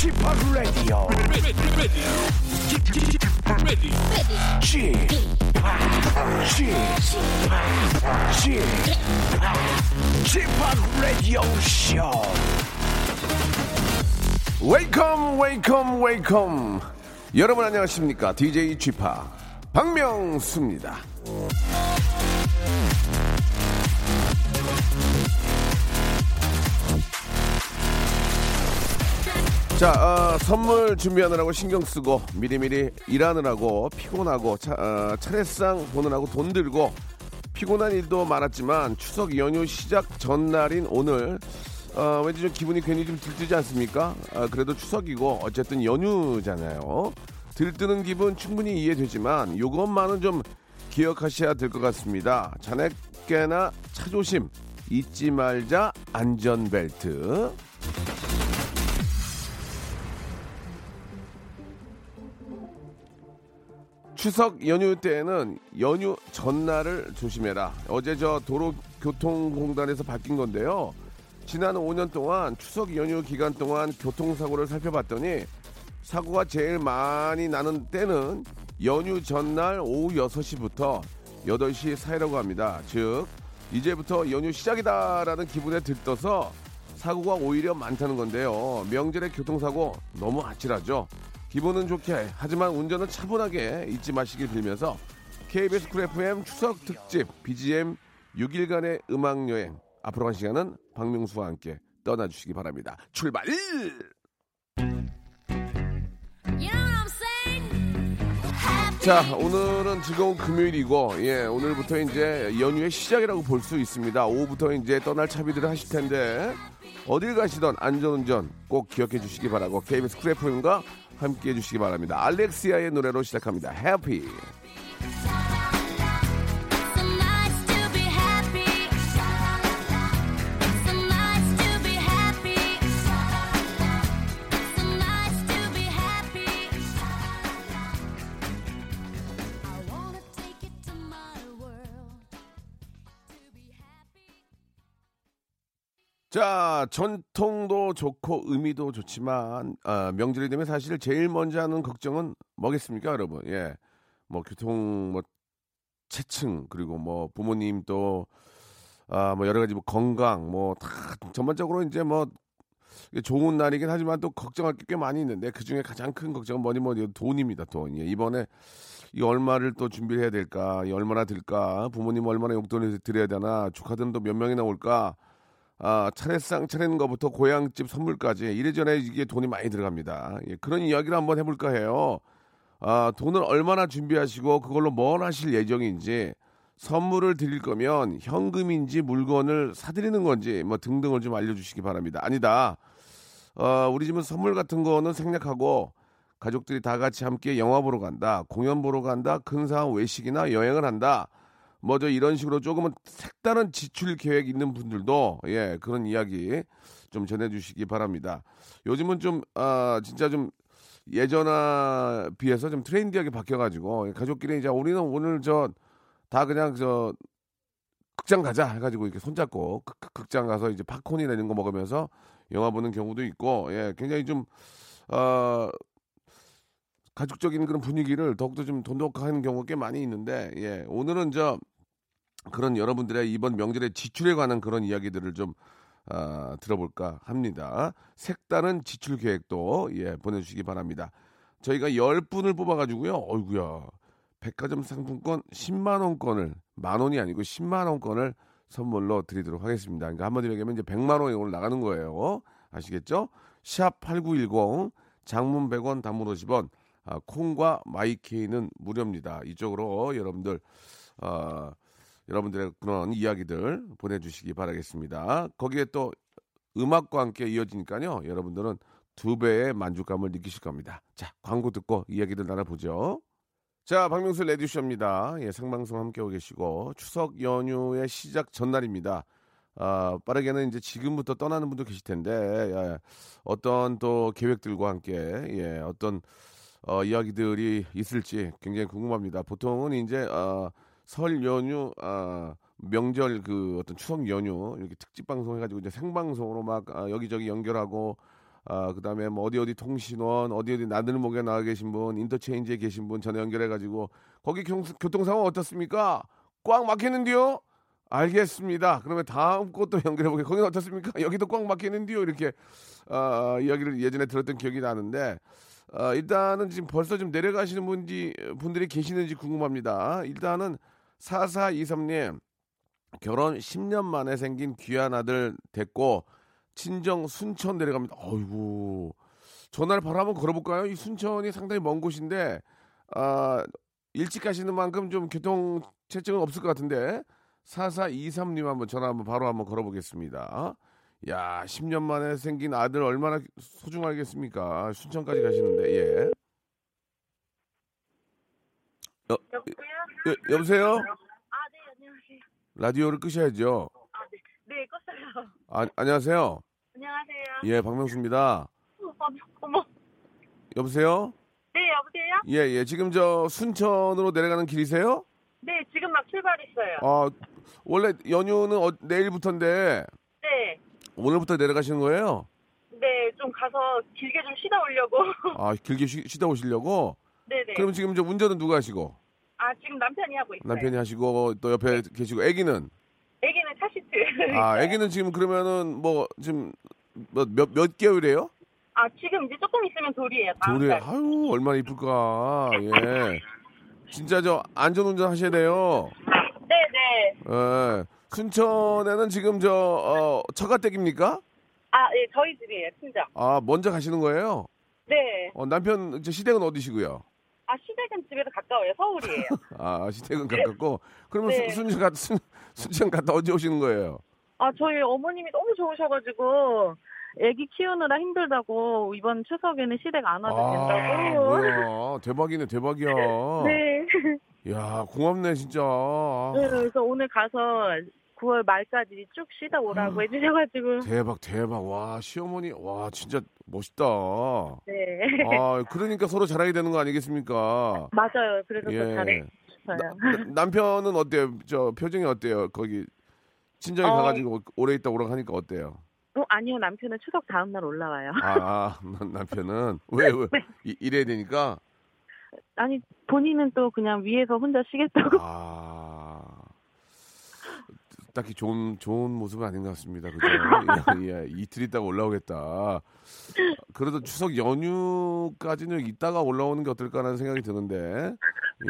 P o p Radio Show. 웨이컴 웨이컴 웨이컴 여러분 안녕하십니까 DJ p 박명수입니다 자 어, 선물 준비하느라고 신경 쓰고 미리미리 일하느라고 피곤하고 차, 어, 차례상 보느라고 돈 들고 피곤한 일도 많았지만 추석 연휴 시작 전날인 오늘 어, 왠지 좀 기분이 괜히 좀 들뜨지 않습니까? 아, 그래도 추석이고 어쨌든 연휴잖아요. 들뜨는 기분 충분히 이해되지만 이것만은 좀 기억하셔야 될 것 같습니다. 자네께나 차조심 잊지 말자 안전벨트. 추석 연휴 때에는 연휴 전날을 조심해라. 어제 저 도로교통공단에서 바뀐 건데요. 지난 5년 동안 추석 연휴 기간 동안 교통사고를 살펴봤더니 사고가 제일 많이 나는 때는 연휴 전날 오후 6시부터 8시 사이라고 합니다. 즉, 이제부터 연휴 시작이다라는 기분에 들떠서 사고가 오히려 많다는 건데요. 명절의 교통사고 너무 아찔하죠. 기분은 좋게 하지만 운전은 차분하게 잊지 마시길 빌면서 KBS 쿨 FM 추석 특집 BGM 6일간의 음악 여행 앞으로 간 시간은 박명수와 함께 떠나주시기 바랍니다. 출발! 자, 오늘은 즐거운 금요일이고, 예, 오늘부터 이제 연휴의 시작이라고 볼 수 있습니다. 오후부터 이제 떠날 차비들을 하실 텐데, 어딜 가시던 안전운전 꼭 기억해 주시기 바라고, KBS 쿨 FM과 함께 해주시기 바랍니다. 알렉시아의 노래로 시작합니다. 해 자, 전통도 좋고 의미도 좋지만 아, 명절이 되면 사실 제일 먼저 하는 걱정은 뭐겠습니까, 여러분? 예, 뭐 교통 뭐 체층 그리고 뭐 부모님 또 아, 뭐 여러 가지 뭐 건강 뭐 다 전반적으로 이제 뭐 좋은 날이긴 하지만 또 걱정할 게 꽤 많이 있는데 그 중에 가장 큰 걱정은 뭐니 뭐니 돈입니다, 돈. 예, 이번에 이 얼마를 또 준비해야 될까? 이 얼마나 들까? 부모님 얼마나 용돈을 드려야 되나? 조카들은 또 몇 명이나 올까? 아, 차례상 차리는 것부터 고향집 선물까지 이래저래 이게 돈이 많이 들어갑니다. 예, 그런 이야기를 한번 해볼까 해요. 아, 돈을 얼마나 준비하시고 그걸로 뭘 하실 예정인지 선물을 드릴 거면 현금인지 물건을 사드리는 건지 뭐 등등을 좀 알려주시기 바랍니다. 아니다. 어, 우리 집은 선물 같은 거는 생략하고 가족들이 다 같이 함께 영화 보러 간다, 공연 보러 간다, 근사한 외식이나 여행을 한다. 뭐저 이런 식으로 조금은 색다른 지출 계획 있는 분들도 예 그런 이야기 좀 전해주시기 바랍니다. 요즘은 좀 아 진짜 좀 예전에 비해서 좀 트렌디하게 바뀌어가지고 가족끼리 이제 우리는 오늘 저 다 그냥 저 극장 가자 해가지고 이렇게 손잡고 극장 가서 이제 팝콘이나 이런 거 먹으면서 영화 보는 경우도 있고 예 굉장히 좀 어, 가족적인 그런 분위기를 더욱더 좀 돈독하는 경우가 꽤 많이 있는데 예 오늘은 저 그런 여러분들의 이번 명절의 지출에 관한 그런 이야기들을 좀 아, 들어볼까 합니다. 색다른 지출 계획도 예 보내주시기 바랍니다. 저희가 10분을 뽑아가지고요. 어이구야. 백화점 상품권 10만 원권을 만 원이 아니고 10만 원권을 선물로 드리도록 하겠습니다. 그러니까 한마디로 얘기하면 이제 100만 원이 오늘 나가는 거예요. 아시겠죠? 샵8910 장문 100원 단문 50원 아, 콩과 마이케이는 무료입니다. 이쪽으로 여러분들 어, 여러분들의 그런 이야기들 보내주시기 바라겠습니다. 거기에 또 음악과 함께 이어지니까요. 여러분들은 두 배의 만족감을 느끼실 겁니다. 자, 광고 듣고 이야기들 나눠보죠. 자, 박명수 레디쇼입니다. 예, 생방송 함께하고 계시고 추석 연휴의 시작 전날입니다. 아, 빠르게는 이제 지금부터 떠나는 분도 계실 텐데 예, 어떤 또 계획들과 함께 예, 어떤 어, 이야기들이 있을지 굉장히 궁금합니다. 보통은 이제 어, 설 연휴, 아, 명절 그 어떤 추석 연휴 이렇게 특집 방송 해가지고 이제 생방송으로 막 아, 여기저기 연결하고 아, 그 다음에 뭐 어디 어디 통신원, 어디 어디 나들목에 나와 계신 분, 인터체인지에 계신 분 전화 연결해가지고 거기 경, 교통 상황 어떻습니까? 꽉 막히는데요? 알겠습니다. 그러면 다음 곳도 연결해보게. 거기는 어떻습니까? 여기도 꽉 막히는데요? 이렇게 아, 이야기를 예전에 들었던 기억이 나는데 아, 일단은 지금 벌써 좀 내려가시는 분지, 분들이 계시는지 궁금합니다. 일단은 4423님 결혼 10년 만에 생긴 귀한 아들 됐고 친정 순천 내려갑니다. 어이구 전화를 바로 한번 걸어볼까요? 이 순천이 상당히 먼 곳인데 아, 일찍 가시는 만큼 좀 교통 체증은 없을 것 같은데 4423님 한번 전화 한번 바로 한번 걸어보겠습니다. 야 10년 만에 생긴 아들 얼마나 소중하겠습니까? 순천까지 가시는데 예. 여, 여, 여 보세요? 아, 네, 안녕하세요. 라디오를 끄셔야죠. 아, 네. 네, 껐어요. 아, 안녕하세요. 안녕하세요. 예, 박명수입니다. 어머, 어머. 여보세요? 네, 여보세요? 예, 예. 지금 저 순천으로 내려가는 길이세요? 네, 지금 막 출발했어요. 아, 원래 연휴는 어, 내일부터인데 네. 오늘부터 내려가시는 거예요? 네, 좀 가서 길게 좀 쉬다 오려고. 아, 길게 쉬, 쉬다 오시려고? 네네. 그럼 지금 저 운전은 누가 하시고? 남편이 하시고 또 옆에 계시고 아기는? 애기는 차시트. 아, 아기는 지금 그러면은 뭐 지금 뭐몇 몇 개월이에요? 아, 지금 이제 조금 있으면 돌이에요. 다음 돌이 달. 아유 얼마나 이쁠까. 예. 진짜 저 안전 운전 하셔야 돼요. 네네. 예. 순천에는 지금 저 어, 처가댁입니까? 아, 예, 저희 집이에요, 친정. 아 먼저 가시는 거예요? 네. 어, 남편 저 시댁은 어디시고요? 아. 서울이에요. 아 시댁은 가깝고 그러면 네. 순, 순천 가 순, 순천 갔다 언제 오시는 거예요? 아, 저희 어머님이 너무 좋으셔가지고, 애기 키우느라 힘들다고, 이번 추석에는 시댁 안 와도 아 된다고. 뭐야 대박이네 대박이야. 네. 야 고맙네 진짜. 아, 네, 그래서 오늘 가서 9월 말까지 쭉 쉬다 음. 오라고 해주셔가지고. 대박 대박 와 시어머니 와 진짜 멋있다. 네. 아 그러니까 서로 잘하게 되는 거 아니겠습니까? 맞아요. 그래서 예. 더 잘해. 나- 남편은 어때요? 저 표정이 어때요? 거기 친정에 어. 가가지고 오래 있다 오라 하니까 어때요? 어, 아니요. 남편은 추석 다음 날 올라와요. 아, 아 남- 남편은 왜 왜? 네. 이- 이래야 되니까 아니, 본인은 또 그냥 위에서 혼자 쉬겠다고. 아 딱히 좋은 좋은 모습은 아닌 것 같습니다. 그죠? 예, 예, 이틀 있다가 올라오겠다. 그래도 추석 연휴까지는 있다가 올라오는 게 어떨까라는 생각이 드는데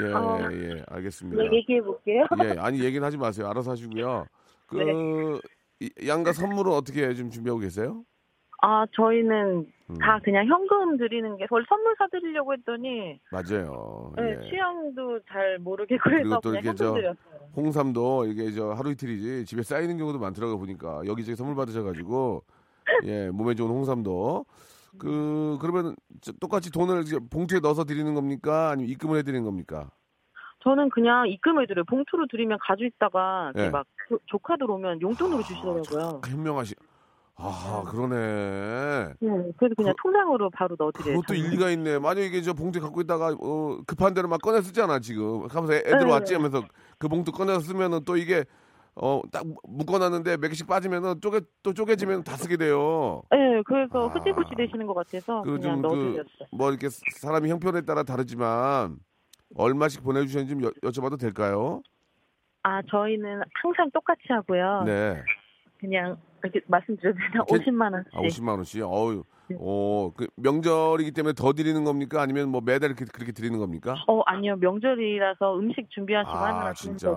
예, 어. 예, 알겠습니다. 네, 얘기해 볼게요. 예, 아니 얘기는 하지 마세요. 알아서 하시고요. 그 네. 이- 양가 선물은 어떻게 좀 준비하고 계세요? 아, 저희는 음, 다 그냥 현금 드리는 게, 원래 선물 사드리려고 했더니, 맞아요. 네, 예. 취향도 잘 모르겠고 해서 그냥 현금 저- 드렸어요. 홍삼도 이게 저 하루 이틀이지 집에 쌓이는 경우도 많더라고 보니까 여기저기 선물 받으셔가지고 예 몸에 좋은 홍삼도 그 그러면 저- 똑같이 돈을 이제 봉투에 넣어서 드리는 겁니까 아니면 입금을 해드리는 겁니까? 저는 그냥 입금을 드려요. 봉투로 드리면 가지고 있다가 네. 막 조- 조카들 오면 용돈으로 주시더라고요. 현명하시. 아 그러네. 네, 그래서 그냥 통장으로 바로 넣어드려요. 그것도 저는. 일리가 있네. 만약에 이게 저 봉투 갖고 있다가 어, 급한 대로 막 꺼내 쓰잖아 지금. 하면서 애- 애들 네. 왔지 하면서 그 봉투 꺼내서 쓰면은 또 이게 어 딱 묶어놨는데 몇 개씩 빠지면은 쪼개 또 쪼개지면 다 쓰게 돼요. 네, 그래서 아. 흐지부지 되시는 것 같아서 그 그냥 좀그 넣어드렸어요. 뭐 이렇게 사람이 형편에 따라 다르지만 얼마씩 보내주셨는지 좀 여, 여쭤봐도 될까요? 아, 저희는 항상 똑같이 하고요. 네. 그냥 이렇게 말씀드려도 되나? 괜- 50만 원씩. 아, 50만 원씩. 어우, 네. 어, 그 명절이기 때문에 더 드리는 겁니까? 아니면 뭐 매달 이렇게 그렇게 드리는 겁니까? 어, 아니요. 명절이라서 음식 준비하시고 아, 하느라 진짜.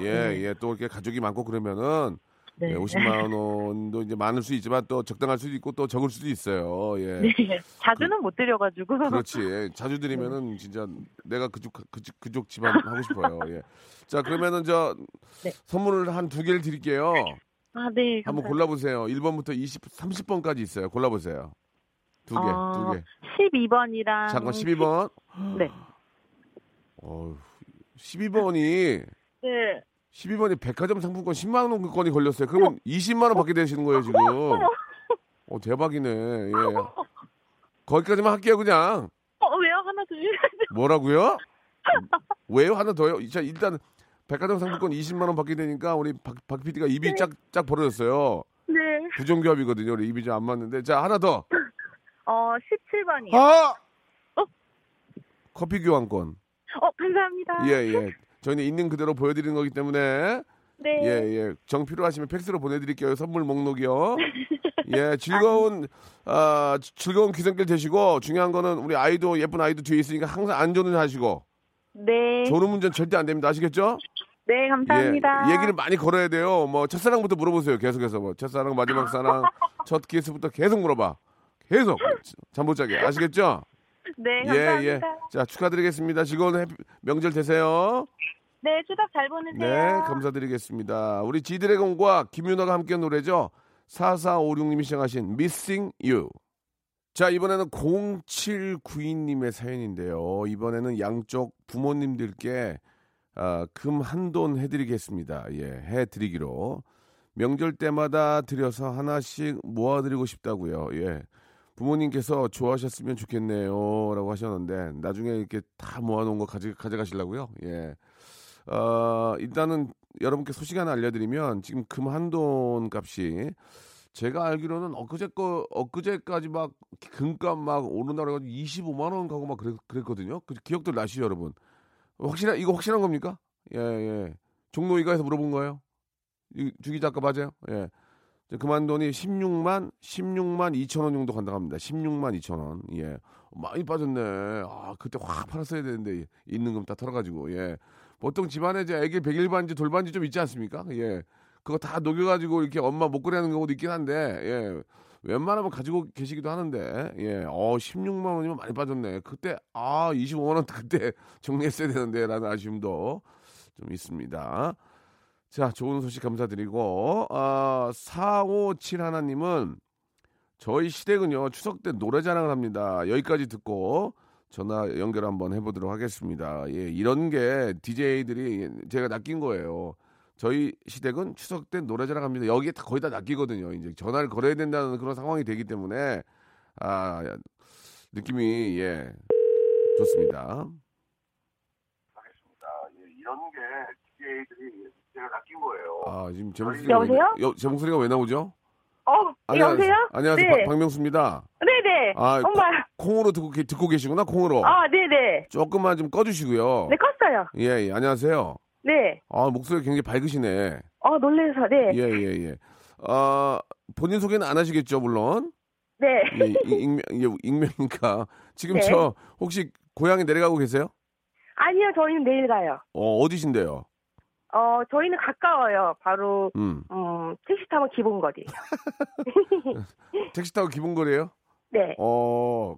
예, 네. 예. 또 이렇게 가족이 많고 그러면은 네. 예, 50만 원도 이제 많을 수 있지만 또 적당할 수도 있고 또 적을 수도 있어요. 예. 네. 자주는 못 드려가지고. 그렇지. 자주 드리면은 진짜 내가 그쪽 그쪽, 그쪽 집안 하고 싶어요. 예. 자, 그러면은 저 네. 선물을 한 두 개를 드릴게요. 아, 네. 한번 감사합니다. 골라보세요. 1번부터 20, 30번까지 있어요. 골라보세요. 두 개, 어, 두 개. 12번이랑. 잠깐 12번. 네. 어, 12번이 네. 12번이 백화점 상품권 10만 원권이 걸렸어요. 그러면 20만 원 받게 되시는 거예요, 지금. 어, 대박이네. 예. 거기까지만 할게요, 그냥. 어, 왜요? 하나 더. 뭐라고요? 왜요? 하나 더요? 자, 일단 백화점 상품권 20만 원 받게 되니까 우리 박, 박 PD가 입이 짝짝 벌어졌어요. 네. 부정교합이거든요. 우리 입이 좀안 맞는데. 자, 하나 더. 어, 17번이요. 아! 어? 커피 교환권. 어, 감사합니다. 예, 예. 저희는 있는 그대로 보여드리는 거기 때문에 네. 예, 예. 정 필요하시면 팩스로 보내드릴게요. 선물 목록이요. 예, 즐거운 아 즐거운 귀성길 되시고 중요한 거는 우리 아이도 예쁜 아이도 뒤에 있으니까 항상 안전운 하시고 네. 졸음 운전 절대 안 됩니다. 아시겠죠? 네, 감사합니다. 예, 얘기를 많이 걸어야 돼요. 뭐 첫사랑부터 물어보세요. 계속해서 뭐 첫사랑 마지막 사랑 첫 키스부터 계속 물어봐. 계속 잠 못 자게 아시겠죠? 네, 예, 감사합니다. 예. 자 축하드리겠습니다. 즐거운 해피- 명절 되세요. 네, 추석 잘 보내세요. 네, 감사드리겠습니다. 우리 지드래곤과 김윤아가 함께 노래죠. 4456님이 시청하신 Missing You. 자, 이번에는 0792님의 사연인데요. 이번에는 양쪽 부모님들께 아, 금 한 돈 해드리겠습니다. 예, 해드리기로. 명절 때마다 드려서 하나씩 모아드리고 싶다고요. 예. 부모님께서 좋아하셨으면 좋겠네요. 라고 하셨는데, 나중에 이렇게 다 모아놓은 거 가져, 가져가시려고요. 예. 어, 일단은 여러분께 소식 하나 알려드리면 지금 금 한 돈 값이 제가 알기로는 엊그제 거 엊그제까지 막 금값 막 오르나라 가지고 25만 원 가고 막 그랬, 그랬 거든요. 그 기억들 나시죠, 여러분? 확실한 이거 확실한 겁니까? 예, 예. 종로이가에서 물어본 거예요. 이 주기 작가 맞아요? 예. 금한돈이 16만 16만 2천 원 정도 간다고 합니다. 16만 2천 원. 예. 많이 빠졌네. 아, 그때 확 팔았어야 되는데 있는 금 다 털어 가지고 예. 보통 집안에 이제 애기 백일반지 돌반지 좀 있지 않습니까? 예. 그거 다 녹여 가지고 이렇게 엄마 목걸이 하는 경우도 있긴 한데, 예. 웬만하면 가지고 계시기도 하는데, 예. 어, 16만 원이면 많이 빠졌네. 그때, 아, 25만 원 그때 정리했어야 되는데, 라는 아쉬움도 좀 있습니다. 자, 좋은 소식 감사드리고, 아, 457 하나님은 저희 시댁은요, 추석 때 노래 자랑을 합니다. 여기까지 듣고, 전화 연결 한번 해보도록 하겠습니다. 예, 이런 게 DJ들이 제가 낚인 거예요. 저희 시댁은 추석 때 노래 자랑 합니다. 여기에 다 거의 다 낚이거든요. 이제 전화를 걸어야 된다는 그런 상황이 되기 때문에 아 느낌이 예 좋습니다. 이런 게 DJ들이 제가 낚인 거예요. 아 지금 제 목소리가 여보세요? 왜, 여, 제 목소리가 왜 나오죠? 어, 여보세요? 안녕하세요. 네. 박- 박명수입니다. 네네. 아, 엄마. 콩으로 듣고, 계- 듣고 계시구나, 콩으로. 아, 네네. 조금만 좀 꺼주시고요. 네, 컸어요. 예, 예, 안녕하세요. 네. 아, 목소리 굉장히 밝으시네. 어, 놀래서, 네. 예, 예, 예. 아, 본인 소개는 안 하시겠죠, 물론. 네. 예, 이- 익명, 이게 익명이니까. 지금 네. 저, 혹시 고향에 내려가고 계세요? 아니요, 저희는 내일 가요. 어, 어디신데요? 어, 저희는 가까워요. 바로, 음. 음, 택시 타면 기본거리. 택시 타고 기본거리에요? 네. 어,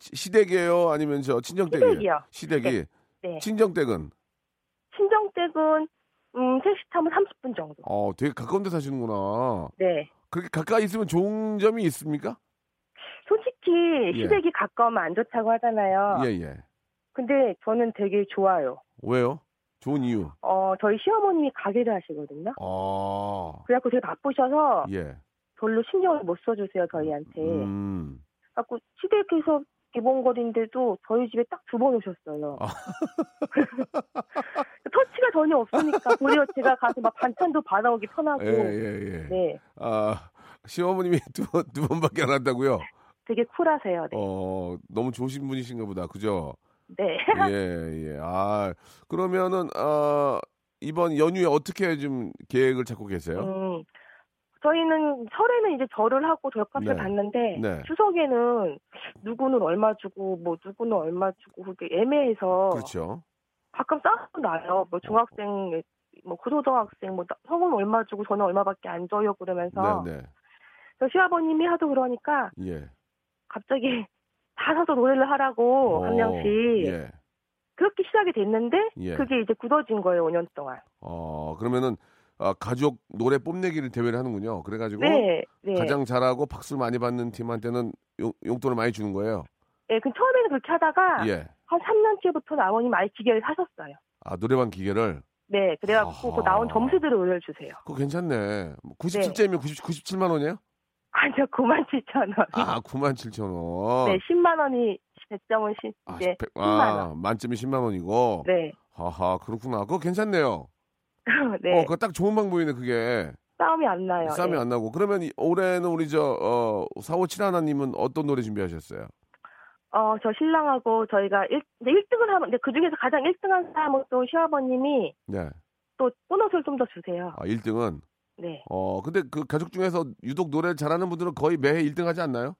시- 시댁이에요? 아니면 저 친정댁이에요? 시댁이요. 시댁이. 네. 친정댁은? 친정댁은, 음, 택시 타면 30분 정도. 어, 되게 가까운 데 사시는구나. 네. 그렇게 가까이 있으면 좋은 점이 있습니까? 솔직히 예. 시댁이 가까우면 안 좋다고 하잖아요. 예, 예. 근데 저는 되게 좋아요. 왜요? 좋은 이유. 어, 저희 시어머님이 가게를 하시거든요. 아, 그래갖고 되게 바쁘셔서 예. 별로 신경을 못 써주세요, 저희한테. 음. 그래갖고 시댁에서 기본거리인데도 저희 집에 딱 두 번 오셨어요. 아. 터치가 전혀 없으니까 도리어 제가 가서 막 반찬도 받아오기 편하고. 예, 예, 예. 네, 아, 시어머님이 두 번, 두 번밖에 안 한다고요? 되게 쿨하세요. 네. 어, 너무 좋으신 분이신가 보다. 그죠? 네. 예, 예. 아, 그러면은, 어, 이번 연휴에 어떻게 좀 계획을 잡고 계세요? 음, 저희는 설에는 이제 절을 하고 절값을 네. 받는데 네. 추석에는 누구는 얼마 주고 뭐 누구는 얼마 주고 그게 애매해서 그렇죠. 가끔 싸움도 나요. 뭐 중학생, 뭐 고소등학생, 뭐 나- 형은 얼마 주고 저는 얼마밖에 안 줘요 그러면서 네, 네. 저 시아버님이 하도 그러니까 예. 갑자기 다 사서 노래를 하라고 한 어, 명씩 예. 그렇게 시작이 됐는데 예. 그게 이제 굳어진 거예요 5년 동안. 어, 그러면은, 아, 가족 노래 뽐내기를 대회를 하는군요. 그래가지고, 네, 네. 가장 잘하고 박수 많이 받는 팀한테는 용, 용돈을 많이 주는 거예요. 네, 그 처음에는 그렇게 하다가 예. 한 3년째부터는 아버님 아이 기계를 사셨어요. 아, 노래방 기계를. 네, 그래갖고 그 아하. 나온 점수들을 올려주세요. 그거 괜찮네. 97점이면 90, 97만 원이에요? 아니요, 9만 7천 원. 아, 9만 7천 원. 네, 10만 원이 100점은 시, 아, 이제 백- 10만 아, 원. 만점이 10만 원이고. 네, 하하, 그렇구나. 그거 괜찮네요. 네. 어, 그거 딱 좋은 방법이네, 그게. 싸움이 안 나요. 싸움이 예. 안 나고 그러면 이- 올해는 우리 저 어, 4571 하나님은 어떤 노래 준비하셨어요? 어, 저 신랑하고 저희가 1, 1등을 하면, 근데 그 중에서 가장 1등한 사람은 또 시아버님이 네. 또 보너스를 좀 더 주세요. 아, 1등은 네. 어 근데 그 가족 중에서 유독 노래 잘하는 분들은 거의 매해 1등 하지 않나요?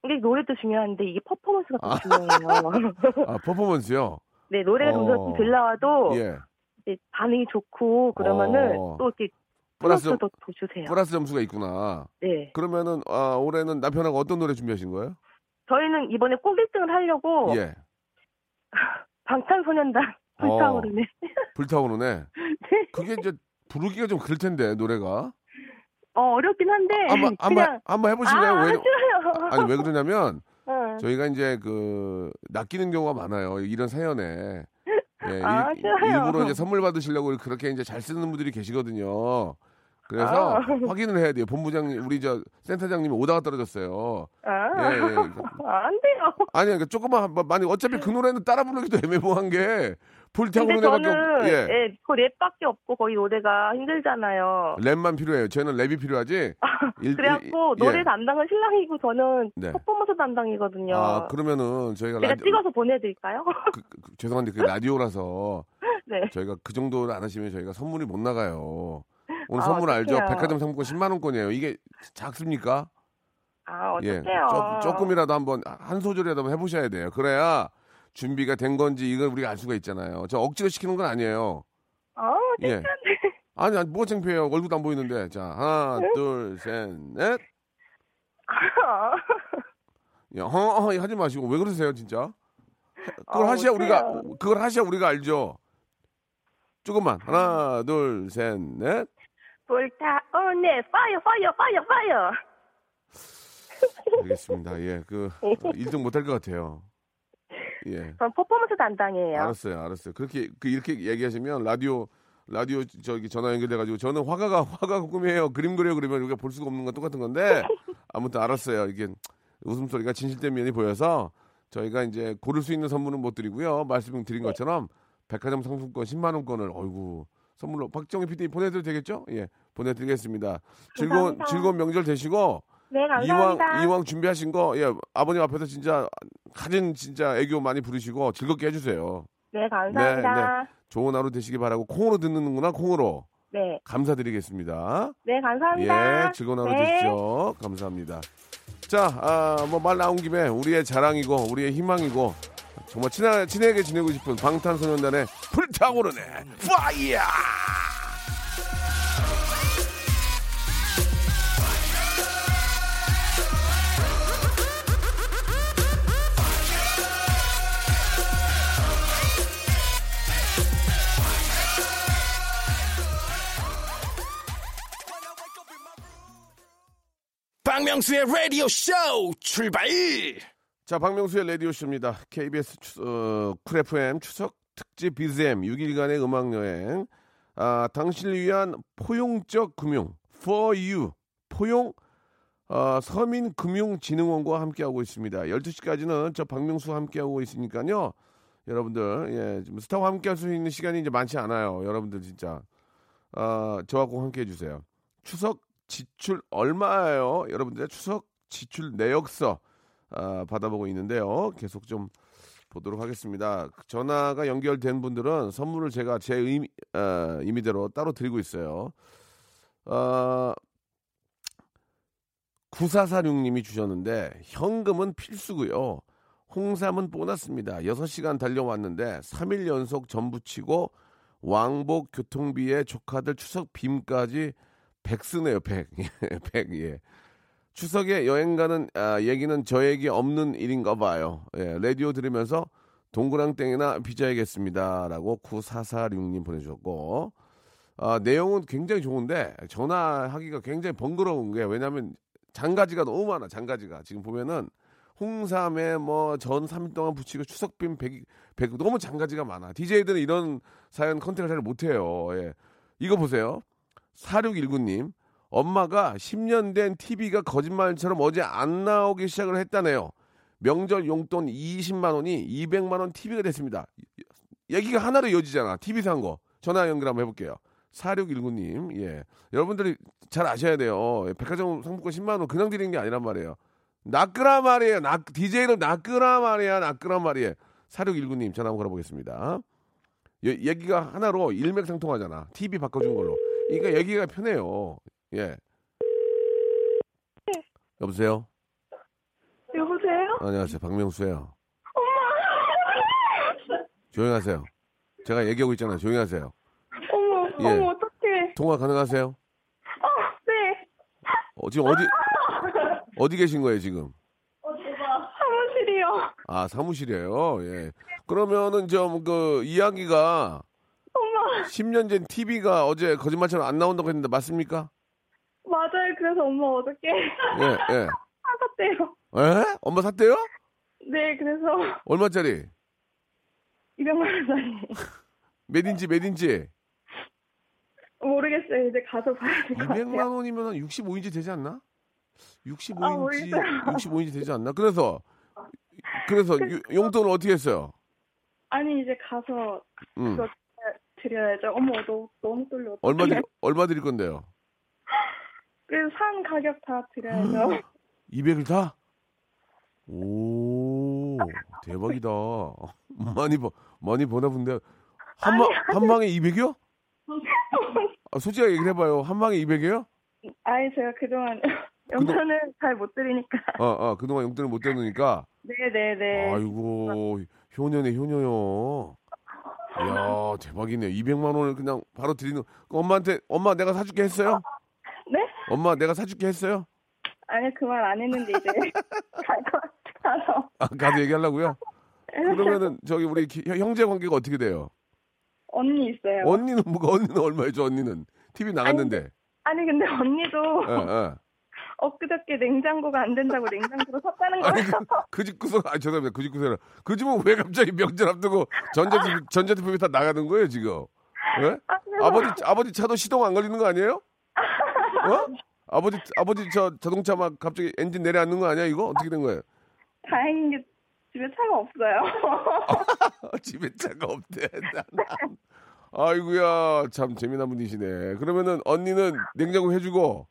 근데 노래도 중요한데 이게 퍼포먼스가 더 중요해요. 아 퍼포먼스요. 네, 노래가 어. 좀들 나와도 예. 이제 반응이 좋고 그러면은 어. 또 이렇게 플러스 보너스도 더 주세요. 플러스 점수가 있구나. 네. 그러면은 아, 올해는 남편하고 어떤 노래 준비하신 거예요? 저희는 이번에 꼭 1등을 하려고 예. 방탄소년단 불타오르네. 불타오르네. 네. 그게 이제 부르기가 좀 그럴 텐데 노래가. 어, 어렵긴 한데 한번 한번 한번 해보실래요? 아, 왜. 아니 왜 그러냐면 어. 저희가 이제 그 낚이는 경우가 많아요. 이런 사연에. 예, 아, 일. 일부러 이제 선물 받으시려고 그렇게 이제 잘 쓰는 분들이 계시거든요. 그래서 아. 확인을 해야 돼요. 본부장님, 우리 저 센터장님이 오다가 떨어졌어요. 아, 예, 예. 아, 안 돼요. 아니, 그러니까 조금만, 뭐, 만약 어차피 그 노래는 따라 부르기도 애매모호한 게, 저는 애밖에 없, 예. 예, 그 랩밖에 없고 거의 노래가 힘들잖아요. 랩만 필요해요. 저는 랩이 필요하지. 일- 그래갖고 일- 예. 노래 담당은 신랑이고 저는 네. 퍼포먼스 담당이거든요. 아, 그러면은 저희가 제가 라디오, 찍어서 보내드릴까요? 그, 그, 죄송한데 그 라디오라서 네. 저희가 그 정도를 안 하시면 저희가 선물이 못 나가요. 오늘 아, 선물 알죠? 어떡해요. 백화점 상품권 10만 원권이에요. 이게 작습니까? 아, 예. 어떡해요. 조, 조금이라도 한번 한 소절이라도 한번 해보셔야 돼요. 그래야 준비가 된 건지 이걸 우리가 알 수가 있잖아요. 저 억지로 시키는 건 아니에요. 아, 예. 아니, 아니 뭐가 창피해요. 얼굴도 안 보이는데. 자, 하나, 둘, 셋, 넷. 야, 허, 허, 하지 마시고 왜 그러세요, 진짜? 그걸 아, 하셔야 우리가. 그걸 하셔야 우리가 알죠. 조금만 하나, 둘, 셋, 넷. 불타오네 파이어 파이어 파이어 파이어. 알겠습니다. 예, 그 1등 못할 것 같아요. 예, 전 퍼포먼스 담당이에요. 알았어요, 알았어요. 그렇게 그 이렇게 얘기하시면 라디오 라디오 저기 전화 연결돼가지고 저는 화가가 화가 꿈이에요. 그림 그려 그러면 우리가 볼 수가 없는 건 똑같은 건데 아무튼 알았어요. 이게 웃음소리가 진실된 면이 보여서 저희가 이제 고를 수 있는 선물은 못 드리고요. 말씀 드린 것처럼 백화점 상품권 10만 원권을 어이구 선물로 박정희 PD 보내드려도 되겠죠? 예, 보내드리겠습니다. 즐거운 감사합니다. 즐거운 명절 되시고 네, 이왕 감사합니다. 이왕 준비하신 거 예 아버님 앞에서 진짜 가진 진짜 애교 많이 부르시고 즐겁게 해주세요. 네, 감사합니다. 좋은 하루 되시기 바라고 콩으로 듣는구나 콩으로 네, 감사드리겠습니다. 네, 감사합니다. 예 즐거운 하루 네. 되십시오. 감사합니다. 자뭐 말 나온 김에 우리의 자랑이고 우리의 희망이고 정말 친하, 친하게 지내고 싶은 방탄소년단의 불타오르네 파이어. 박명수의 라디오 쇼 출발! 자, 박명수의 라디오 쇼입니다. KBS 추, 어, Cool FM 추석 특집 BGM 6일간의 음악 여행. 아, 당신을 위한 포용적 금융, for you. 포용, 어, 서민금융진흥원과 함께하고 있습니다. 12시까지는 저 박명수와 함께하고 있으니까요. 여러분들, 예, 좀 스타와 함께할 수 있는 시간이 이제 많지 않아요. 여러분들 진짜. 아, 저와 꼭 함께 해 주세요. 추석 지출 얼마예요? 여러분들의 추석 지출 내역서 아, 받아보고 있는데요. 계속 좀 보도록 하겠습니다. 전화가 연결된 분들은 선물을 제가 제 의미, 어, 임의대로 따로 드리고 있어요. 어, 9446님이 주셨는데 현금은 필수고요. 홍삼은 보너스입니다. 6시간 달려왔는데 3일 연속 전부 치고 왕복 교통비에 조카들 추석 빔까지 100 쓰네요. 100. 100. 예. 추석에 여행 가는 아, 얘기는 저에게 없는 일인가 봐요. 예, 라디오 들으면서 동그랑땡이나 빚어야겠습니다 라고 9446님 보내주셨고 아, 내용은 굉장히 좋은데 전화하기가 굉장히 번거로운 게 왜냐하면 장가지가 너무 많아. 장가지가 지금 보면은 홍삼에 뭐 전 3일 동안 붙이고 추석빔 100, 100 너무 장가지가 많아. DJ들은 이런 사연 컨택을 잘 못해요. 예. 이거 보세요. 4619님. 엄마가 10년 된 TV가 거짓말처럼 어제 안 나오기 시작을 했다네요. 명절 용돈 20만 원이 200만 원 TV가 됐습니다. 얘기가 하나로 이어지잖아. TV 산 거. 전화 연결 한번 해볼게요. 4619님, 예. 여러분들이 잘 아셔야 돼요. 예, 백화점 상품권 10만원 그냥 드리는 게 아니란 말이에요. 낚으라 말이에요. 낚, DJ를 낚으라 말이야. 낚으라 말이에요. 4619님 전화 한번 걸어보겠습니다. 예, 얘기가 하나로 일맥상통하잖아. TV 바꿔준 걸로. 그러니까 얘기가 편해요. 예. 여보세요? 여보세요? 안녕하세요. 박명수예요. 조용히 하세요. 제가 얘기하고 있잖아요. 조용히 하세요. 어머, 예. 어머, 어떡해. 통화 가능하세요? 어, 네. 어, 지금 어디 어디 계신 거예요, 지금? 사무실이요. 아, 사무실이에요. 예. 그러면은 좀 그 이야기가 엄마, 10년 전 TV가 어제 거짓말처럼 안 나온다고 했는데 맞습니까? 맞아요. 그래서 엄마 어저께 예, 예. 사갔대요. 에? 엄마 샀대요? 네, 그래서 얼마짜리? 200만 원짜리. 몇인지 몇인지? 모르겠어요. 이제 가서 봐야 될 것 같아요. 200만 원이면 한 65인치 되지 않나? 65인치, 아, 모르겠어요. 65인치 되지 않나? 그래서 그래서 유- 용돈을 어떻게 했어요? 아니, 이제 가서 음. 그거 드려야죠. 어머, 너, 너무 떨려. 얼마 드릴 얼마 드릴 건데요? 그래서 산 가격 다 드려야죠. 200을 다? 오, 대박이다. 많이 버, 많이 버나 본데. 한, 방, 한 방에 200이요? 아, 솔직하게 얘기를 해봐요. 한 방에 200이요? 아니, 제가 그동안 용돈을 잘 못 드리니까. 아, 아, 그동안 용돈을 못 대놓으니까. 네네네. 아이고, 효녀네, 효녀요. 이야, 대박이네. 200만 원을 그냥 바로 드리는. 그 엄마한테, 엄마 내가 사줄게 했어요? 네? 엄마 내가 사줄게 했어요? 아니, 그 말 안 했는데, 이제. 같아서. 아, 가서 얘기하려고요? 그러면은, 저기, 우리 기- 형제 관계가 어떻게 돼요? 언니 있어요. 언니는 뭐가 언니는 얼마였죠 언니는 TV 나갔는데 아니, 근데 언니도 예, 예. 엊그저께 냉장고가 안 된다고 냉장고로 샀다는 아니 거예요. 그, 그 집 구석 아 죄송합니다 그 집 구석이라 그 집은 왜 갑자기 명절 앞두고 전자제품 전자제품이 다 나가는 거예요 지금 예? 아, 아버지 아버지 차도 시동 안 걸리는 거 아니에요? 어? 아버지 아버지 저 자동차 막 갑자기 엔진 내려앉는 거 아니야 이거 어떻게 된 거예요? 다행인 게 집에 차가 없어요. 집에 차가 없대. 아이고야 참 재미난 분이시네. 그러면은 언니는 냉장고 해주고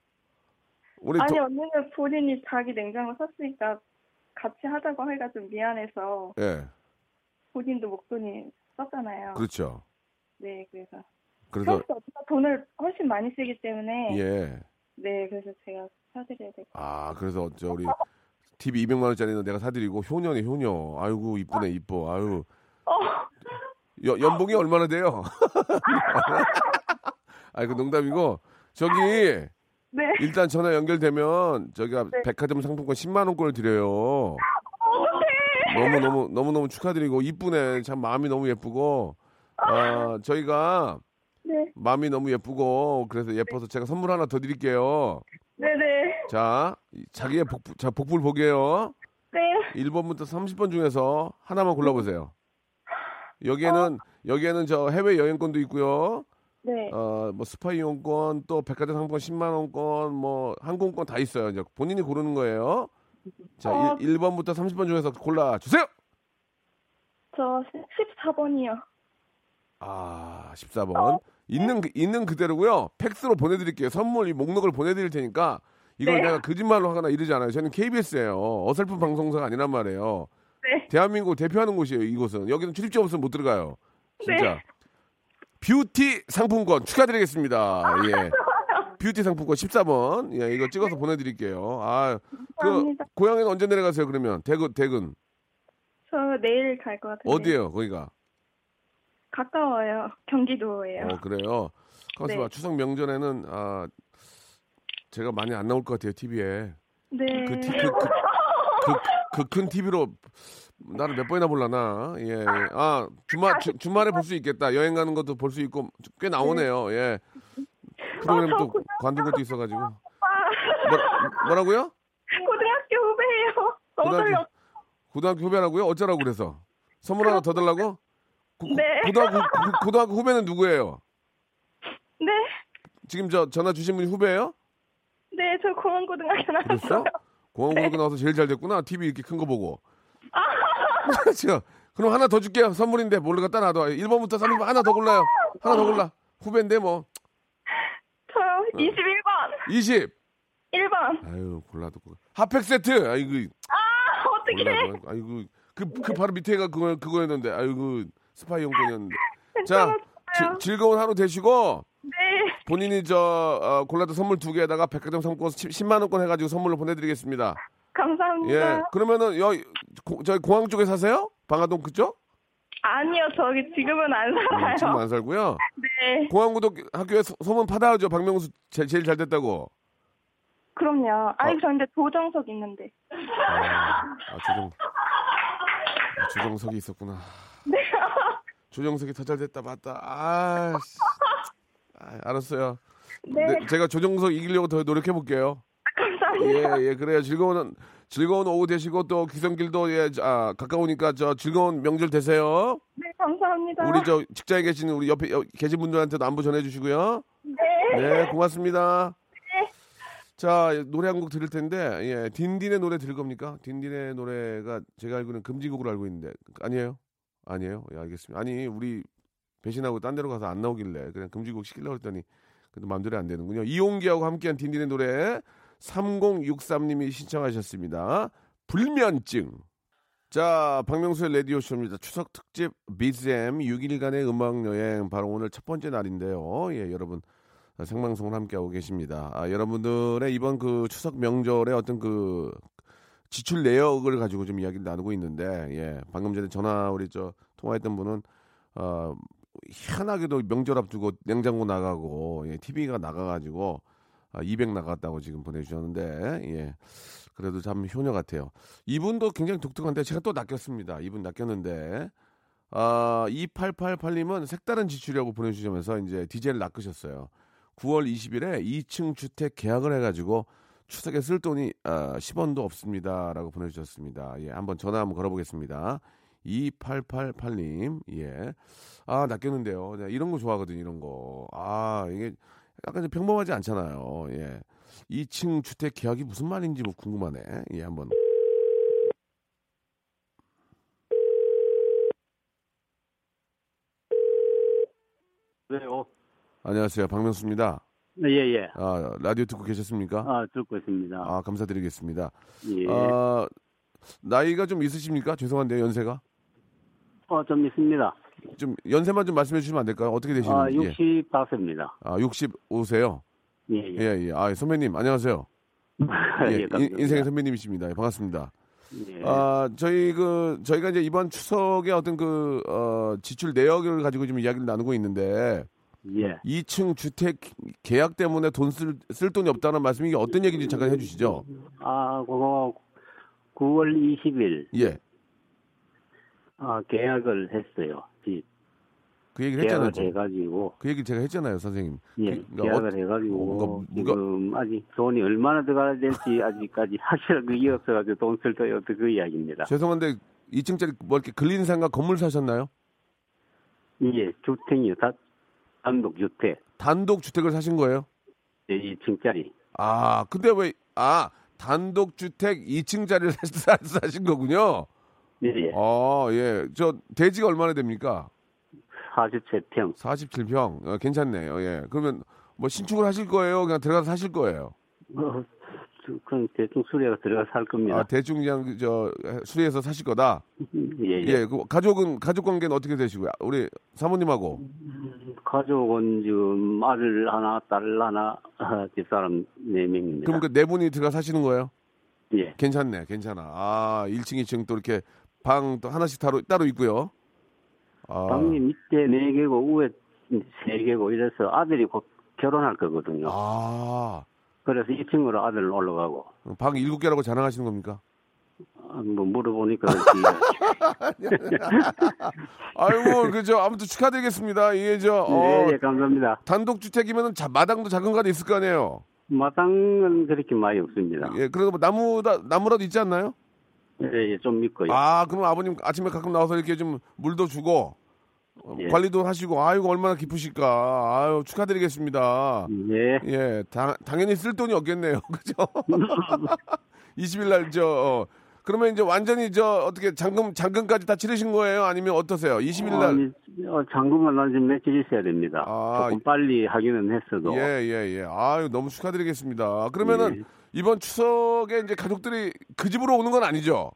우리 아니, 도- 언니는 본인이 자기 냉장고 샀으니까 같이 하자고 하기가 좀 미안해서 예 본인도 목돈이 썼잖아요. 그렇죠. 네, 그래서. 그래서 돈을 훨씬 많이 쓰기 때문에. 예. 네, 그래서 제가 사드려야 될것 아, 그래서 저 우리 TV 200만 원짜리는 내가 사드리고 효녀네 효녀. 아이고 이쁘네 이뻐. 아유. 여, 연봉이 얼마나 돼요? 아이고 농담이고 저기 네. 일단 전화 연결되면 저기가 네. 백화점 상품권 10만 원권을 드려요. 너무 너무 너무 너무 축하드리고 이쁘네. 참 마음이 너무 예쁘고. 아 저희가 네. 마음이 너무 예쁘고 그래서 예뻐서 제가 선물 하나 더 드릴게요. 네네. 자, 이- 자기의 복부, 자, 복부를 보게요. 네. 1번부터 30번 중에서 하나만 골라보세요. 여기에는, 여기에는 저 해외 여행권도 있고요. 네. 어, 뭐 스파 이용권, 또 백화점 상품권 10만 원권, 뭐 항공권 다 있어요. 이제 본인이 고르는 거예요. 자, 어. 1, 1번부터 30번 중에서 골라 주세요! 저 14번이요. 아, 14번. 있는, 그- 있는 그대로고요. 팩스로 보내 드릴게요. 선물 이 목록을 보내 드릴 테니까 이걸 네. 내가 거짓말로 하거나 이러지 않아요. 저는 KBS예요. 어설픈 방송사가 아니란 말이에요. 네. 대한민국 대표하는 곳이에요. 이곳은 여기는 출입증 없으면 못 들어가요. 진짜. 네. 뷰티 상품권 축하드리겠습니다. 예. 뷰티 상품권 14번. 예, 이거 찍어서 보내드릴게요. 아, 그 감사합니다. 고향에는 언제 내려가세요? 그러면 대근 대근 저 내일 갈 것 같은데. 어디예요? 거기가? 가까워요. 경기도예요. 어 그래요. 가만있어 네. 봐. 추석 명절에는 아 제가 많이 안 나올 것 같아요 TV에. 네. 그그큰 TV로 나를 몇 번이나 볼라나. 예. 예. 아 주말 주, 주말에 볼 수 있겠다. 여행 가는 것도 볼 수 있고 꽤 나오네요. 예. 프로그램 어, 또 관둔 것도 있어가지고. 아, 뭐, 뭐라고요? 고등학교 후배예요. 고등학교-. 고등학교 후배라고요? 어쩌라고 그래서? 선물 하나 더 달라고? 고, 고- 네. 고등학교 고- 고등학교 후배는 누구예요? 네. 지금 저 전화 주신 분이 후배예요? 네, 저 공원고등학교 나왔어요. 그랬어? 공항고등학교 나와서 제일 잘 됐구나. TV 이렇게 큰 거 보고. 자, 그럼 하나 더 줄게요. 선물인데 몰래 갖다 놔둬. 1번부터 3번 하나 더 골라요. 하나 더 골라. 후배인데 뭐 21번. 20. 1번. 아유, 골라도. 그- 핫팩 세트. 아이고. 아, 어떡해. 몰라, 아이고 그, 그 바로 밑에가 그거 그거였는데 아이고 스파이 용돈이었는데 자 지- 즐거운 하루 되시고 네. 본인이 저 어, 골라도 선물 두 개에다가 백화점 상품권 10 만 원권 해가지고 선물로 보내드리겠습니다. 감사합니다. 예 그러면은 여 고, 저희 공항 쪽에 사세요? 방화동 그쪽? 아니요, 저기 지금은 안 살아요. 음, 지금 안 살고요. 네. 공항구독 학교에 소- 소문 받아야죠. 박명수 제, 제일 잘 됐다고. 그럼요. 아니, 어. 저 근데 조정석 있는데. 아, 아, 조정 아, 조정석이 있었구나. 네. 조정석이 더 잘 됐다 맞다. 아, 씨. 아, 알았어요. 네. 네, 제가 조정석 이기려고 더 노력해 볼게요. 예, 예, 그래요. 즐거운 즐거운 오후 되시고 또 귀성길도 예, 아, 가까우니까 저 즐거운 명절 되세요. 네, 감사합니다. 우리 저 직장에 계시는 우리 옆에 여- 계신 분들한테도 안부 전해 주시고요. 네. 네, 고맙습니다. 자, 노래 한 곡 들을 텐데, 예, 딘딘의 노래 들을 겁니까? 딘딘의 노래가 제가 알고는 금지곡으로 알고 있는데, 아니에요? 아니에요? 예, 알겠습니다. 아니, 우리 배신하고 딴 데로 가서 안 나오길래 그냥 금지곡 시키려고 했더니, 그래도 마음대로 안 되는군요. 이용기하고 함께한 딘딘의 노래, 3063님이 신청하셨습니다. 불면증. 자, 박명수의 라디오쇼입니다. 추석 특집 비쌤 6일간의 음악여행. 바로 오늘 첫 번째 날인데요. 예, 여러분. 생방송을 함께하고 계십니다. 아, 여러분들의 이번 그 추석 명절의 어떤 그 지출 내역을 가지고 좀 이야기를 나누고 있는데, 예, 방금 전에 전화 우리 저 통화했던 분은, 어, 희한하게도 명절 앞두고 냉장고 나가고, 예, TV가 나가가지고, 아, 200 나갔다고 지금 보내주셨는데, 예. 그래도 참 효녀 같아요. 이분도 굉장히 독특한데, 제가 또 낚였습니다. 이분 낚였는데, 아, 2888님은 색다른 지출이라고 보내주시면서 이제 DJ를 낚으셨어요. 9월 20일에 2층 주택 계약을 해가지고 추석에 쓸 돈이 아, 10원도 없습니다 라고 보내주셨습니다. 예, 한번 전화 한번 걸어보겠습니다. 2888님, 예. 아, 낚였는데요. 네, 이런 거 좋아하거든요, 이런 거. 아, 이게 약간 좀 평범하지 않잖아요. 예. 2층 주택 계약이 무슨 말인지 뭐 궁금하네. 예, 한번. 왜요? 안녕하세요. 박명수입니다. 예, 예. 아, 라디오 듣고 계셨습니까? 아, 듣고 있습니다. 아, 감사드리겠습니다. 예. 아, 나이가 좀 있으십니까? 죄송한데요, 연세가. 어, 좀 있습니다. 좀 연세만 좀 말씀해 주시면 안 될까요? 어떻게 되시는지. 아, 예. 65세입니다. 아, 65세요? 예, 예. 예, 예. 아, 선배님, 안녕하세요. 예, 예, 인-. 인생의 선배님이십니다. 예, 반갑습니다. 예. 아, 저희 그, 저희가 이제 이번 추석에 어떤 그, 어, 지출 내역을 가지고 좀 이야기를 나누고 있는데, 예. 2층 주택 계약 때문에 돈 쓸, 쓸 돈이 없다는 말씀이 어떤 얘기인지 잠깐 해 주시죠. 아, 그거 9월 20일 예. 아, 계약을 했어요. 집그 얘기를 했잖아요. 해가지고 그 얘기 제가 했잖아요, 선생님. 예, 그러니까 계약을 어- 해가지고 뭔가 지금 아직 돈이 얼마나 들어가야 될지 아직까지 확실한 그게 없어가지고 돈쓸 돈이 없다 그 이야기입니다. 죄송한데 2층짜리 뭐 이렇게 근린 생각 건물 사셨나요? 예, 주택이요. 다 단독 주택. 단독 주택을 사신 거예요? 예, 2층짜리. 아, 근데 왜, 아, 단독 주택 2층짜리를 사, 사신 거군요. 예, 예. 아, 예. 저, 대지가 얼마나 됩니까? 47평. 47평. 어, 괜찮네요. 예. 그러면 뭐 신축을 하실 거예요? 그냥 들어가서 사실 거예요? 어, 저- 그럼 대충 수리가 들어가서 살 겁니다. 아, 대충 그냥 저, 수리해서 사실 거다? 예, 예. 예. 그 가족은, 가족 관계는 어떻게 되시고요? 우리 사모님하고. 가족은 지금 아들 하나, 딸 하나, 아, 집사람 네 명입니다. 그럼 그 네 분이 들어가 사시는 거예요? 예, 괜찮네, 괜찮아. 아, 1층, 2층 또 이렇게 방 또 하나씩 따로, 따로 있고요. 아, 방이 밑에 네 개고 위에 세 개고 이래서 아들이 곧 결혼할 거거든요. 아, 그래서 2층으로 아들 올라가고 방 7개라고 자랑하시는 겁니까? 아, 뭐 물어보니까. 아이고, 그죠. 아무튼 축하드리겠습니다. 이게 저, 어, 예, 예, 감사합니다. 단독 주택이면 자, 마당도 작은 거 있을 거 아니에요? 마당은 그렇게 많이 없습니다. 예, 그래도 뭐 나무다, 나무라도 있지 않나요? 예, 예, 좀 믿고요. 아, 그럼 아버님 아침에 가끔 나와서 이렇게 좀 물도 주고, 어, 예. 관리도 하시고, 아이고, 얼마나 기쁘실까. 아유, 축하드리겠습니다. 예, 예, 당, 당연히 쓸 돈이 없겠네요. 그죠? 20일 날, 저, 어, 그러면 이제 완전히 저 어떻게 잔금 잔금까지 다 치르신 거예요? 아니면 어떠세요? 20일 날 아니, 어, 잔금은 아직 며칠 있어야 됩니다. 아, 조금 빨리 하기는 했어도. 예, 예, 예. 아유, 너무 축하드리겠습니다. 그러면은 예. 이번 추석에 이제 가족들이 그 집으로 오는 건 아니죠?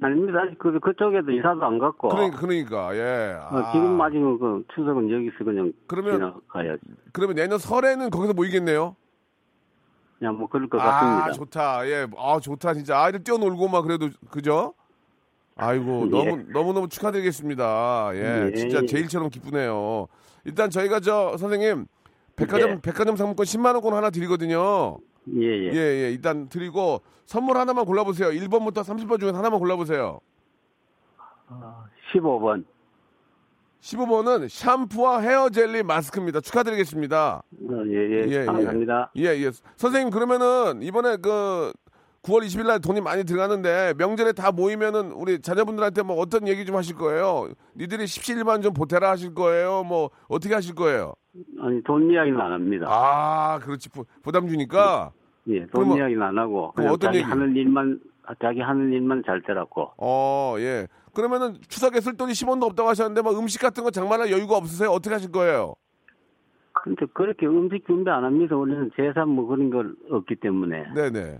아닙니다. 아직 그, 그쪽에도 이사도 안 갔고. 그러니까, 그러니까, 예. 어, 아, 지금 아직은 그 추석은 여기서 그냥 그러면- 지나가야지. 그러면 내년 설에는 거기서 모이겠네요? 그냥 뭐 그럴 것 아, 같습니다. 좋다. 예. 아, 좋다. 진짜 아이들 뛰어놀고 막 그래도, 그죠? 아이고, 예. 너무, 너무너무 축하드리겠습니다. 예. 예. 진짜 제일처럼 기쁘네요. 일단 저희가 저, 선생님, 백화점, 네. 백화점 상품권 10만원권 하나 드리거든요. 예, 예. 예, 예. 일단 드리고 선물 하나만 골라보세요. 1번부터 30번 중에 하나만 골라보세요. 15번. 15번은 샴푸와 헤어 젤리 마스크입니다. 축하드리겠습니다. 어, 예, 예. 감사합니다. 예, 예. 선생님, 그러면은 이번에 그 9월 20일 날 돈이 많이 들어가는데 명절에 다 모이면은 우리 자녀분들한테 뭐 어떤 얘기 좀 하실 거예요? 니들이 십시일반 좀 보태라 하실 거예요? 뭐 어떻게 하실 거예요? 아니, 돈 이야기는 안 합니다. 아, 그렇지. 부, 부담 주니까. 예, 돈 이야기는 안 하고. 그냥 어떤 자기 얘기? 하는 일만, 자기 하는 일만 잘 되라고. 어, 예. 그러면은 추석에 쓸 돈이 10원도 없다고 하셨는데 뭐 음식 같은 거 장만할 여유가 없으세요? 어떻게 하실 거예요? 근데 그렇게 음식 준비 안 합니다. 우리는 제산 뭐 그런 걸 없기 때문에. 네네.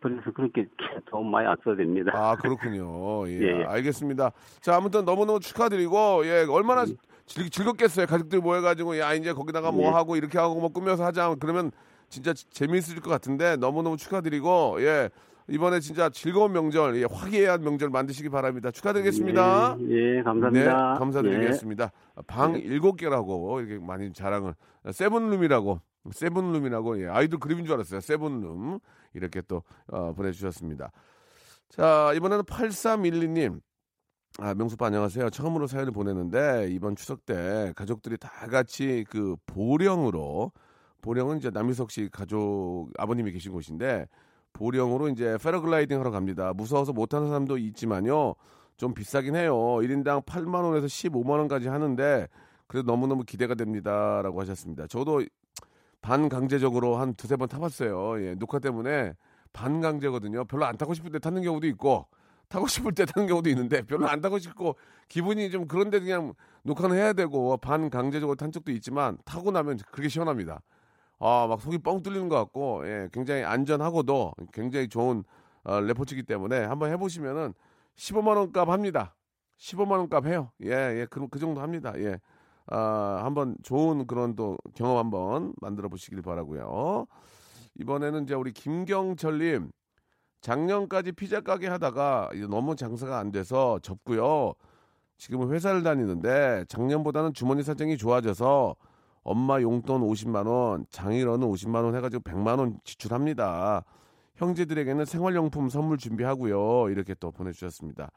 그래서 그렇게 돈 많이 안 써야 됩니다. 아, 그렇군요. 예, 예, 예. 알겠습니다. 자, 아무튼 너무너무 축하드리고, 예, 얼마나 즐, 즐겁겠어요. 가족들 모여가지고, 야, 이제 거기다가 뭐 예. 하고, 이렇게 하고, 뭐 꾸며서 하자. 그러면 진짜 지- 재미있을 것 같은데, 너무너무 축하드리고, 예, 이번에 진짜 즐거운 명절, 예, 화기애애한 명절 만드시기 바랍니다. 축하드리겠습니다. 예, 예, 감사합니다. 네, 감사드리겠습니다. 방 일곱 개라고 이렇게 많이 자랑을 세븐룸이라고 세븐룸이라고 예, 아이돌 그림인 줄 알았어요. 세븐룸 이렇게 또 어, 보내주셨습니다. 자 이번에는 8312님 아, 명수빠 안녕하세요. 처음으로 사연을 보내는데 이번 추석 때 가족들이 다 같이 그 보령으로 보령은 이제 남희석 씨 가족 아버님이 계신 곳인데 보령으로 이제 패러글라이딩 하러 갑니다. 무서워서 못하는 사람도 있지만요. 좀 비싸긴 해요. 1인당 8만 원에서 15만 원까지 하는데 그래도 너무너무 기대가 됩니다라고 하셨습니다. 저도 반강제적으로 한 두세 번 타봤어요. 예, 녹화 때문에 반강제거든요. 별로 안 타고 싶을 때 타는 경우도 있고 타고 싶을 때 타는 경우도 있는데 별로 안 타고 싶고 기분이 좀 그런데 그냥 녹화는 해야 되고 반강제적으로 탄 적도 있지만 타고 나면 그렇게 시원합니다. 아, 막 속이 뻥 뚫리는 것 같고, 예, 굉장히 안전하고도 굉장히 좋은 어, 레포츠이기 때문에 한번 해보시면은 15만 원 값 합니다. 15만 원 값 해요. 예, 예, 그, 그 정도 합니다. 예. 아, 한번 좋은 그런 또 경험 한번 만들어 보시길 바라고요. 이번에는 이제 우리 김경철님 작년까지 피자 가게 하다가 너무 장사가 안 돼서 접고요. 지금은 회사를 다니는데 작년보다는 주머니 사정이 좋아져서 엄마 용돈 50만 원, 장일어는 50만 원 해가지고 100만 원 지출합니다. 형제들에게는 생활용품 선물 준비하고요. 이렇게 또 보내주셨습니다.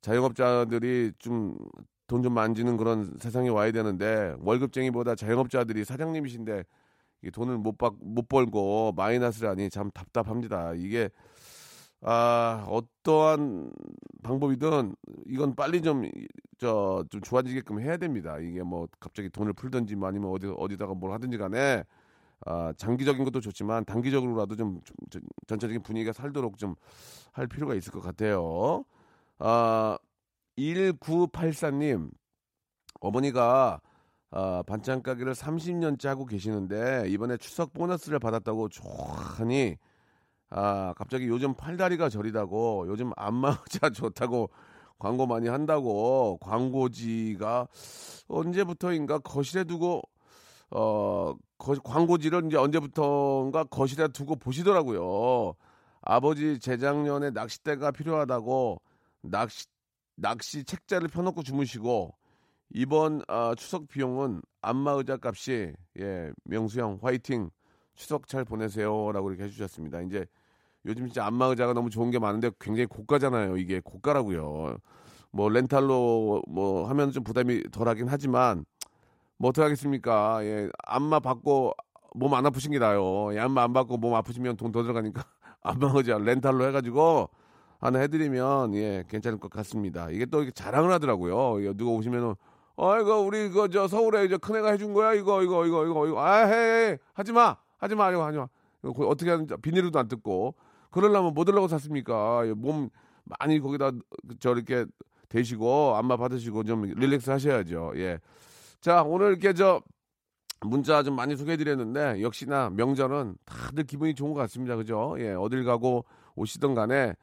자영업자들이 좀 돈좀 만지는 그런 세상이 와야 되는데 월급쟁이보다 자영업자들이 사장님이신데 이 돈을 못, 받, 못 벌고 마이너스를 하니 참 답답합니다. 이게 아 어떠한 방법이든 이건 빨리 좀 저 좀 좋아지게끔 해야 됩니다. 이게 뭐 갑자기 돈을 풀든지 뭐 아니면 어디 어디다가 뭘 하든지 간에 아 장기적인 것도 좋지만 단기적으로라도 좀, 좀, 좀 전체적인 분위기가 살도록 좀 할 필요가 있을 것 같아요. 아 1984님 어머니가 아, 반찬 가게를 30년째 하고 계시는데 이번에 추석 보너스를 받았다고 좋아하니 아 갑자기 요즘 팔다리가 저리다고 요즘 안마의자 좋다고 광고 많이 한다고 광고지가 언제부터인가 거실에 두고 어 거- 광고지를 이제 언제부터인가 거실에 두고 보시더라고요. 아버지 재작년에 낚싯대가 필요하다고 낚시 낚시 책자를 펴놓고 주무시고 이번 아, 추석 비용은 안마의자 값이 예 명수 형 화이팅 추석 잘 보내세요라고 이렇게 해주셨습니다. 이제 요즘 진짜 안마 의자가 너무 좋은 게 많은데 굉장히 고가잖아요. 이게 고가라고요. 뭐 렌탈로 뭐 하면 좀 부담이 덜하긴 하지만 뭐 어떻게 하겠습니까? 예 안마 받고 몸 안 아프신 게 나요. 예, 안마 안 받고 몸 아프시면 돈 더 들어가니까 안마 의자 렌탈로 해가지고 하나 해드리면 예 괜찮을 것 같습니다. 이게 또 이렇게 자랑을 하더라고요. 이거 누가 오시면은 어 이거 우리 그 저 서울에 이제 큰 애가 해준 거야 이거 이거 이거 이거 이거 아해 하지 마 하지 마 이거 하지 마 어떻게 하는지 비닐로도 안 뜯고 그러려면 뭐 들라고 샀습니까? 몸 많이 거기다 저렇게 대시고 안마 받으시고 좀 릴렉스 하셔야죠. 예. 자, 오늘 이렇게 저 문자 좀 많이 소개해 드렸는데 역시나 명절은 다들 기분이 좋은 것 같습니다. 그죠? 예, 어딜 가고 오시던 간에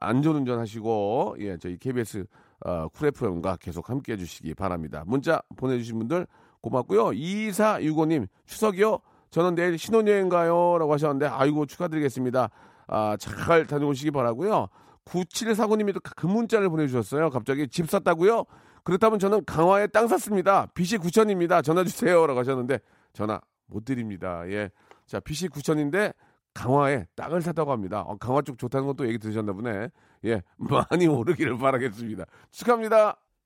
안전운전 하시고 예, 저희 KBS 어, 쿨 FM과 계속 함께 해 주시기 바랍니다. 문자 보내 주신 분들 고맙고요. 2465님 추석이요? 저는 내일 신혼여행 가요 라고 하셨는데 아이고 축하드리겠습니다. 아, 잘 다녀오시기 바라고요. 9749님이 그 문자를 보내주셨어요. 갑자기 집 샀다고요? 그렇다면 저는 강화에 땅 샀습니다. 빚이 9천입니다. 전화 주세요. 라고 하셨는데 전화 못 드립니다. 예. 자, 빚이 9천인데 강화에 땅을 샀다고 합니다. 어, 강화 쪽 좋다는 것도 얘기 들으셨나 보네. 예. 많이 오르기를 바라겠습니다. 축하합니다.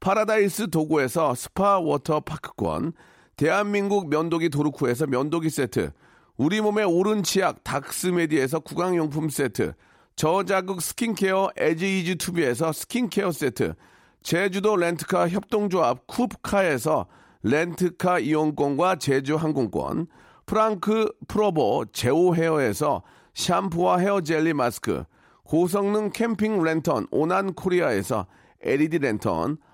파라다이스 도고에서 스파 워터 파크권. 대한민국 면도기 도루코에서 면도기 세트. 우리 몸에 옳은 치약 닥스메디에서 구강용품 세트. 저자극 스킨케어 에지이즈 투비에서 스킨케어 세트. 제주도 렌트카 협동조합 쿱카에서 렌트카 이용권과 제주 항공권. 프랑크 프로보 제오 헤어에서 샴푸와 헤어 젤리 마스크. 고성능 캠핑 랜턴 오난 코리아에서 LED 랜턴.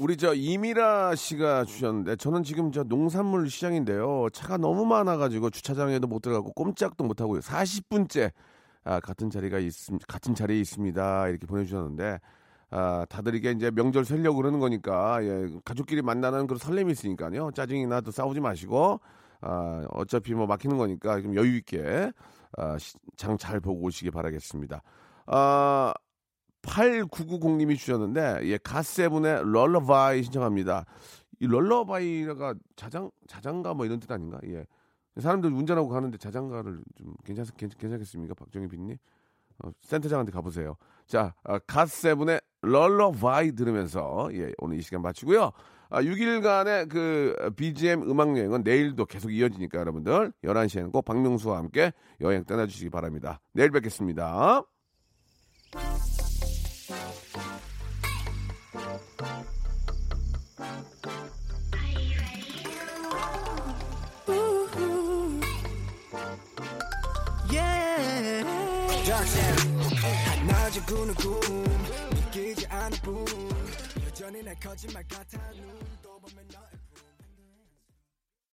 우리 저 이미라 씨가 주셨는데 저는 지금 저 농산물 시장인데요. 차가 너무 많아가지고 주차장에도 못 들어가고 꼼짝도 못 하고요. 40분째 아, 같은 자리가 있 같은 자리에 있습니다. 이렇게 보내주셨는데 아, 다들 이게 이제 명절 살려고 그러는 거니까 예, 가족끼리 만나는 그런 설렘이 있으니까요. 짜증이 나도 싸우지 마시고 아, 어차피 뭐 막히는 거니까 좀 여유 있게 아, 장 잘 보고 오시기 바라겠습니다. 아, 8990님이 주셨는데 예, 갓세븐의 럴러바이 신청합니다. 이 럴러바이가 자장 자장가 뭐 이런 뜻 아닌가? 예. 사람들 운전하고 가는데 자장가를 좀 괜찮 괜찮겠습니까, 박정희 빈님? 어, 센터장한테 가보세요. 자, 아, 갓세븐의 럴러바이 들으면서 예, 오늘 이 시간 마치고요. 아, 6일간의 그 BGM 음악 여행은 내일도 계속 이어지니까 여러분들 11시에는 꼭 박명수와 함께 여행 떠나주시기 바랍니다. 내일 뵙겠습니다. 낮에 꾸는 꿈 믿기지 않을 뿐 여전히 내 거짓말 같아. 눈도